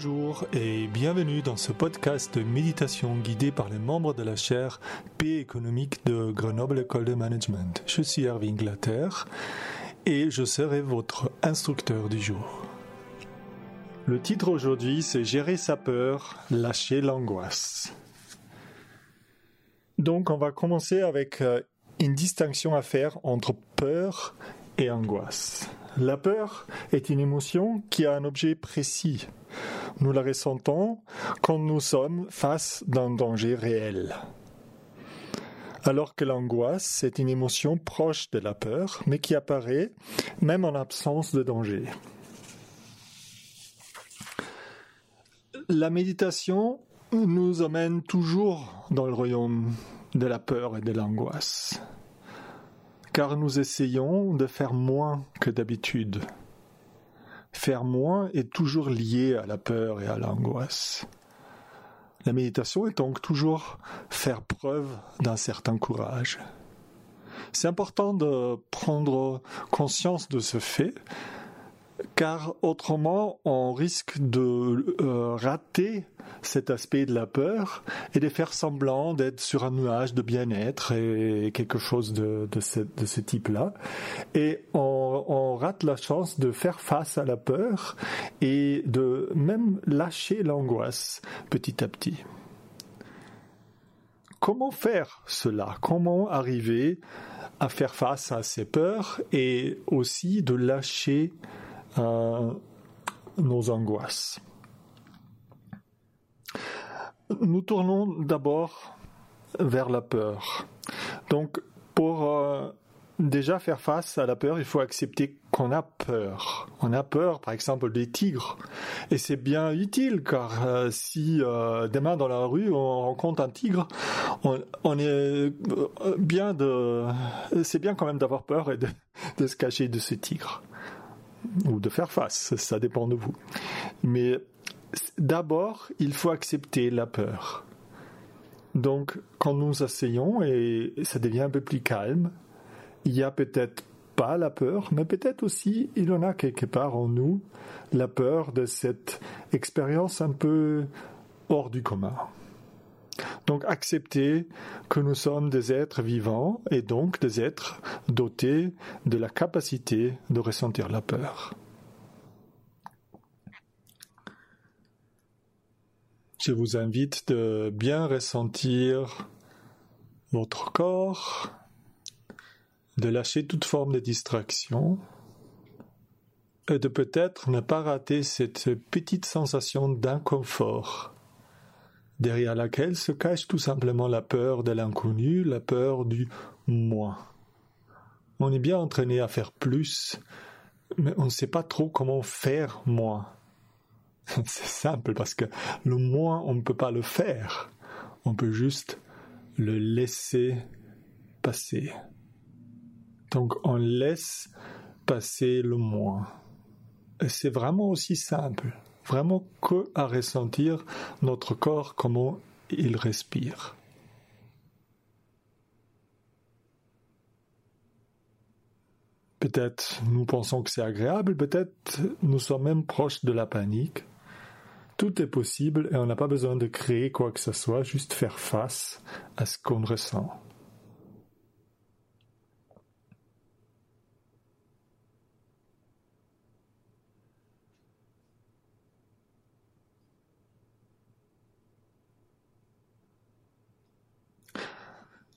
Bonjour et bienvenue dans ce podcast de méditation guidé par les membres de la chaire Paix économique de Grenoble École de Management. Je suis Erwin Glatter et je serai votre instructeur du jour. Le titre aujourd'hui c'est Gérer sa peur, lâcher l'angoisse. Donc on va commencer avec euh, une distinction à faire entre peur et angoisse. La peur est une émotion qui a un objet précis. Nous la ressentons quand nous sommes face d'un danger réel. Alors que l'angoisse est une émotion proche de la peur, mais qui apparaît même en absence de danger. La méditation nous emmène toujours dans le royaume de la peur et de l'angoisse car nous essayons de faire moins que d'habitude. Faire moins est toujours lié à la peur et à l'angoisse. La méditation est donc toujours faire preuve d'un certain courage. C'est important de prendre conscience de ce fait car autrement on risque de euh, rater cet aspect de la peur et de faire semblant d'être sur un nuage de bien-être et quelque chose de, ce, type-là. Et on, on, rate la chance de faire face à la peur et de même lâcher l'angoisse petit à petit. Comment faire cela? Comment arriver à faire face à ces peurs et aussi de lâcher nos angoisses. Nous tournons d'abord vers la peur. Donc, pour euh, déjà faire face à la peur, il faut accepter qu'on a peur. On a peur, par exemple, des tigres. Et c'est bien utile, car euh, si euh, demain dans la rue on rencontre un tigre, on, est bien de, c'est bien quand même d'avoir peur et de se cacher de ce tigre ou de faire face, ça dépend de vous. Mais d'abord, il faut accepter la peur. Donc, quand nous asseyons et ça devient un peu plus calme, il y a peut-être pas la peur, mais peut-être aussi il y en a quelque part en nous la peur de cette expérience un peu hors du commun. Donc accepter que nous sommes des êtres vivants et donc des êtres dotés de la capacité de ressentir la peur. Je vous invite de bien ressentir votre corps, de lâcher toute forme de distraction et de peut-être ne pas rater cette petite sensation d'inconfort derrière laquelle se cache tout simplement la peur de l'inconnu, la peur du moi. On est bien entraîné à faire plus, mais on ne sait pas trop comment faire moins. C'est simple parce que le moins, on ne peut pas le faire. On peut juste le laisser passer. Donc on laisse passer le. Et c'est vraiment aussi simple vraiment que à ressentir notre corps, comment il respire. Peut-être nous pensons que c'est agréable, peut-être nous sommes même proches de la panique. Tout est possible et on n'a pas besoin de créer quoi que ce soit, juste faire face à ce qu'on ressent.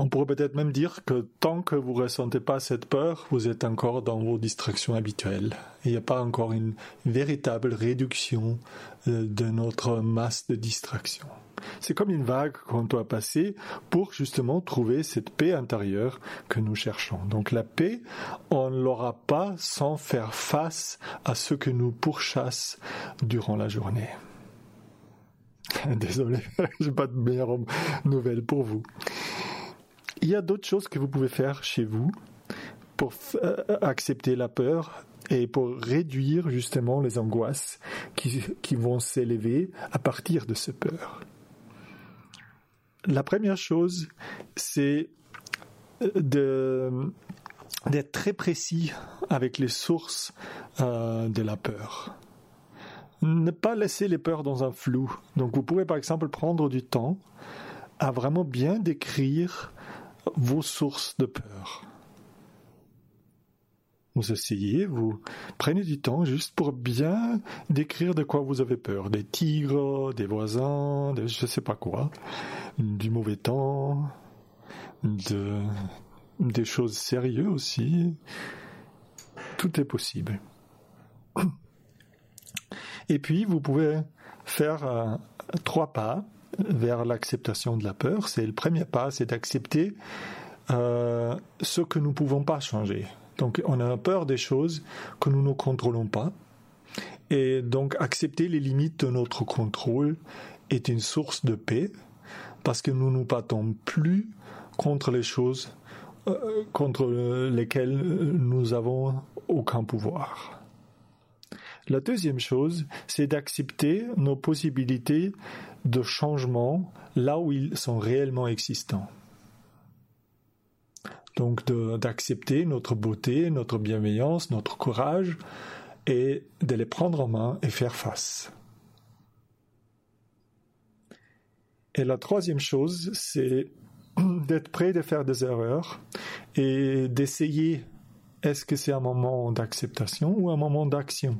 On pourrait peut-être même dire que tant que vous ne ressentez pas cette peur, vous êtes encore dans vos distractions habituelles. Il n'y a pas encore une véritable réduction euh, de notre masse de distractions. C'est comme une vague qu'on doit passer pour justement trouver cette paix intérieure que nous cherchons. Donc la paix, on ne l'aura pas sans faire face à ce que nous pourchasse durant la journée. Désolé, j'ai pas de meilleure nouvelle pour vous. Il y a d'autres choses que vous pouvez faire chez vous pour euh, accepter la peur et pour réduire justement les angoisses qui, vont s'élever à partir de cette peur. La première chose, c'est d'être très précis avec les sources euh, de la peur. ne pas laisser les peurs dans un flou. Donc vous pouvez par exemple prendre du temps à vraiment bien décrire vos sources de peur. Vous essayez, vous prenez du temps juste pour bien décrire de quoi vous avez peur. Des tigres, des voisins, de je sais pas quoi, du mauvais temps, de, des choses sérieuses aussi. Tout est possible. Et puis, vous pouvez faire euh, trois pas vers l'acceptation de la peur. C'est le premier pas, c'est d'accepter euh, ce que nous ne pouvons pas changer. Donc, on a peur des choses que nous ne contrôlons pas. Et donc, accepter les limites de notre contrôle est une source de paix parce que nous ne nous battons plus contre les choses euh, contre lesquelles nous avons aucun pouvoir. La deuxième chose, c'est d'accepter nos possibilités de changement là où ils sont réellement existants. Donc d'accepter notre beauté, notre bienveillance, notre courage et de les prendre en main et faire face. Et la troisième chose, c'est d'être prêt de faire des erreurs et d'essayer est-ce que c'est un moment d'acceptation ou un moment d'action?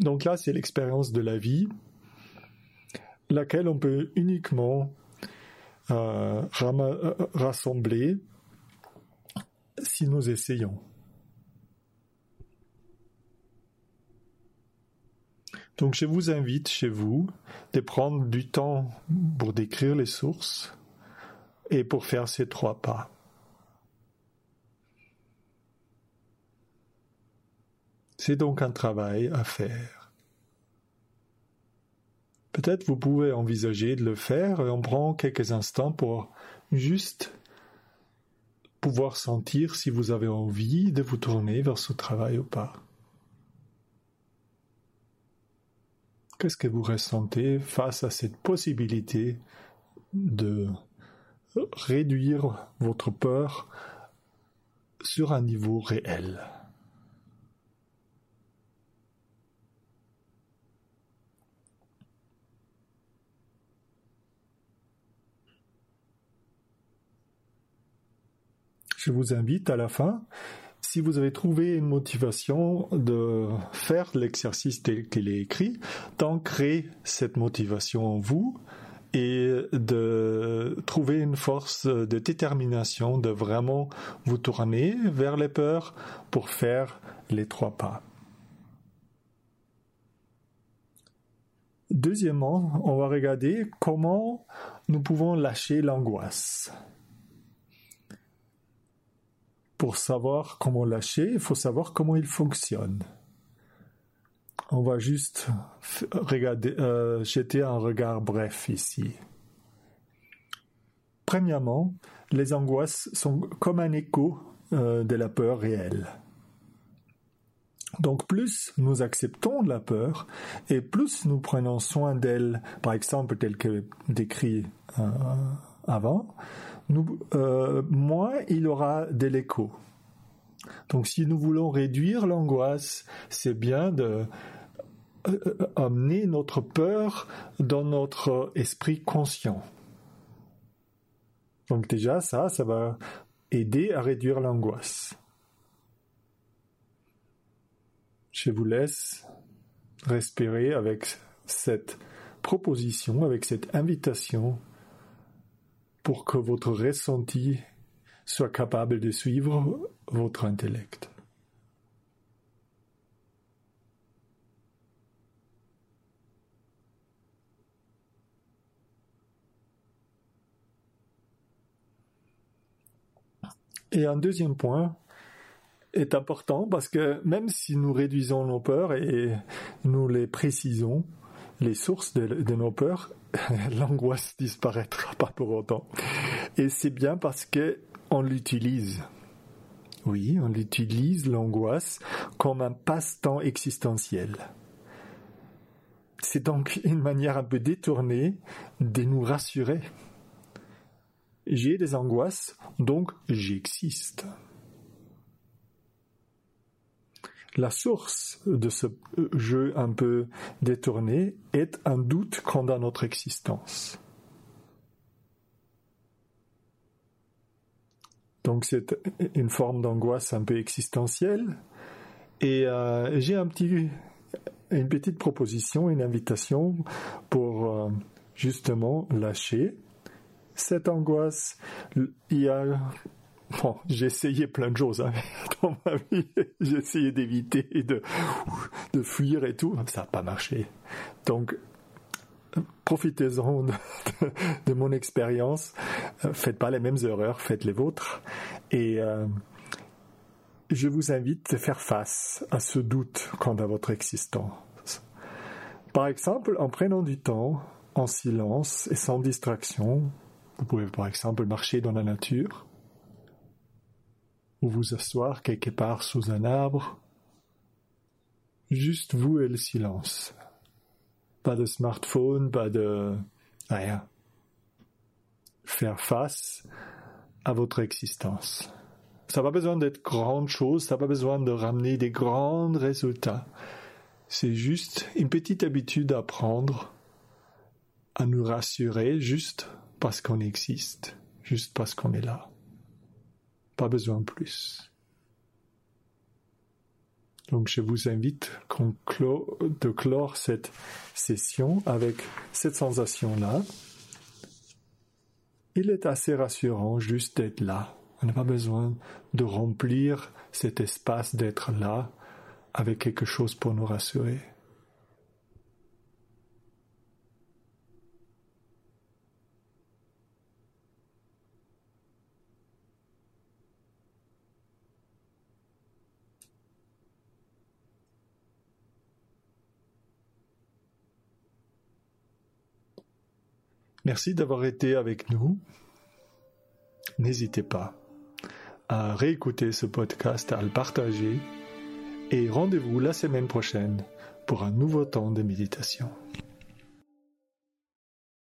Donc là, c'est l'expérience de la vie, laquelle on peut uniquement euh, euh, rassembler si nous essayons. Donc je vous invite chez vous de prendre du temps pour décrire les sources et pour faire ces trois pas. C'est donc un travail à faire. Peut-être vous pouvez envisager de le faire et on prend quelques instants pour juste pouvoir sentir si vous avez envie de vous tourner vers ce travail ou pas. Qu'est-ce que vous ressentez face à cette possibilité de réduire votre peur sur un niveau réel? Je vous invite à la fin, si vous avez trouvé une motivation de faire l'exercice tel qu'il est écrit, d'ancrer cette motivation en vous et de trouver une force de détermination de vraiment vous tourner vers les peurs pour faire les trois pas. Deuxièmement, on va regarder comment nous pouvons lâcher l'angoisse. Pour savoir comment lâcher, il faut savoir comment il fonctionne. On va juste regarder, euh, jeter un regard bref ici. Premièrement, les angoisses sont comme un écho euh, de la peur réelle. Donc plus nous acceptons la peur et plus nous prenons soin d'elle, par exemple tel que décrit euh, avant, euh, moins il aura de l'écho. Donc si nous voulons réduire l'angoisse, c'est bien de euh, euh, amener notre peur dans notre esprit conscient. Donc déjà ça, ça va aider à réduire l'angoisse. Je vous laisse respirer avec cette proposition, avec cette invitation pour que votre ressenti soit capable de suivre votre intellect. Et un deuxième point est important parce que même si nous réduisons nos peurs et nous les précisons, les sources de, nos peurs, l'angoisse disparaîtra pas pour autant. Et c'est bien parce que on l'utilise. Oui, on utilise l'angoisse comme un passe-temps existentiel. C'est donc une manière un peu détournée de nous rassurer. J'ai des angoisses, donc j'existe. La source de ce jeu un peu détourné est un doute quant à notre existence. Donc c'est une forme d'angoisse un peu existentielle. Et euh, j'ai une petite proposition, une invitation pour euh, justement lâcher cette angoisse. Il y a Bon, j'ai essayé plein de choses hein, dans ma vie. J'ai essayé d'éviter de, de fuir et tout. Ça n'a pas marché. Donc, profitez-en de, mon expérience. Euh, faites pas les mêmes erreurs, faites les vôtres. Et euh, je vous invite à faire face à ce doute quant à votre existence. Par exemple, en prenant du temps, en silence et sans distraction, vous pouvez par exemple marcher dans la nature, ou vous asseoir quelque part sous un arbre, juste vous et le silence. Pas de smartphone, pas de rien. Faire face à votre existence. Ça n'a pas besoin d'être grande chose, ça n'a pas besoin de ramener des grands résultats. C'est juste une petite habitude à prendre, à nous rassurer juste parce qu'on existe, juste parce qu'on est là. Pas besoin plus. Donc je vous invite de clore cette session avec cette sensation-là. Il est assez rassurant juste d'être là. On n'a pas besoin de remplir cet espace d'être là avec quelque chose pour nous rassurer. Merci d'avoir été avec nous. N'hésitez pas à réécouter ce podcast, à le partager et rendez-vous la semaine prochaine pour un nouveau temps de méditation.